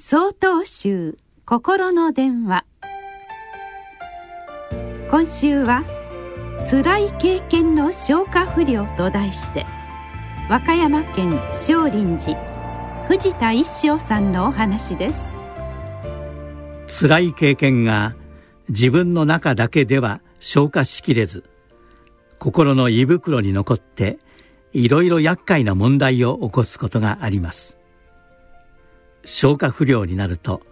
総統集心の電話。今週は「辛い経験の消化不良」と題して和歌山県少林寺藤田一生さんのお話です。辛い経験が自分の中だけでは消化しきれず心の胃袋に残っていろいろ厄介な問題を起こすことがあります。消化不良になると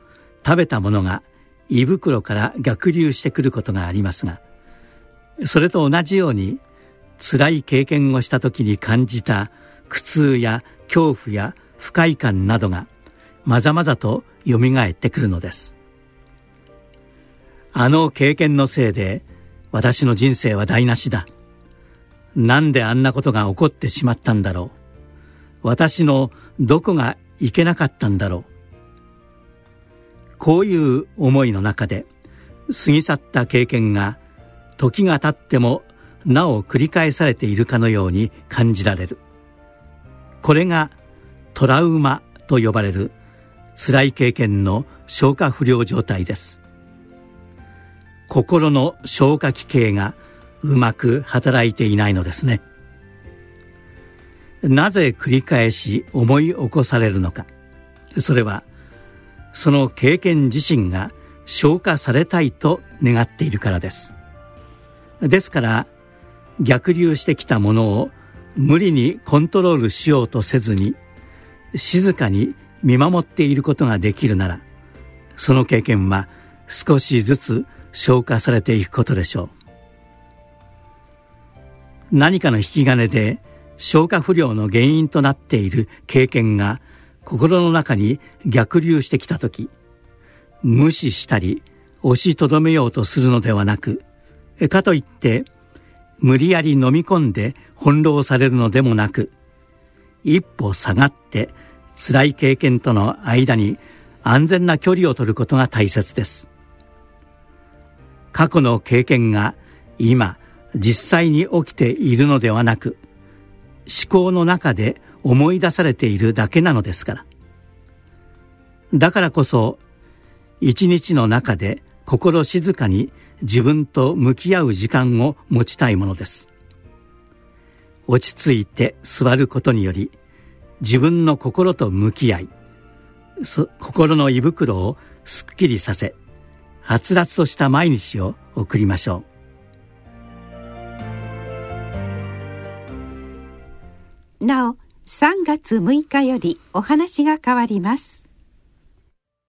食べたものが胃袋から逆流してくることがありますがそれと同じように辛い経験をした時に感じた苦痛や恐怖や不快感などがまざまざとよみがえってくるのです。あの経験のせいで私の人生は台無しだ。なんであんなことが起こってしまったんだろう。私のどこがいけなかったんだろう。こういう思いの中で過ぎ去った経験が時が経ってもなお繰り返されているかのように感じられる。これがトラウマと呼ばれる辛い経験の消化不良状態です。心の消化器系がうまく働いていないのですね。なぜ繰り返し思い起こされるのか。それはその経験自身が消化されたいと願っているからです。ですから逆流してきたものを無理にコントロールしようとせずに静かに見守っていることができるならその経験は少しずつ消化されていくことでしょう。何かの引き金で消化不良の原因となっている経験が心の中に逆流してきた時無視したり押しとどめようとするのではなくかといって無理やり飲み込んで翻弄されるのでもなく一歩下がって辛い経験との間に安全な距離を取ることが大切です。過去の経験が今実際に起きているのではなく思考の中で思い出されているだけなのですから。だからこそ一日の中で心静かに自分と向き合う時間を持ちたいものです。落ち着いて座ることにより自分の心と向き合い心の胃袋をすっきりさせはつらつとした毎日を送りましょう。なお3月6日よりお話が変わります。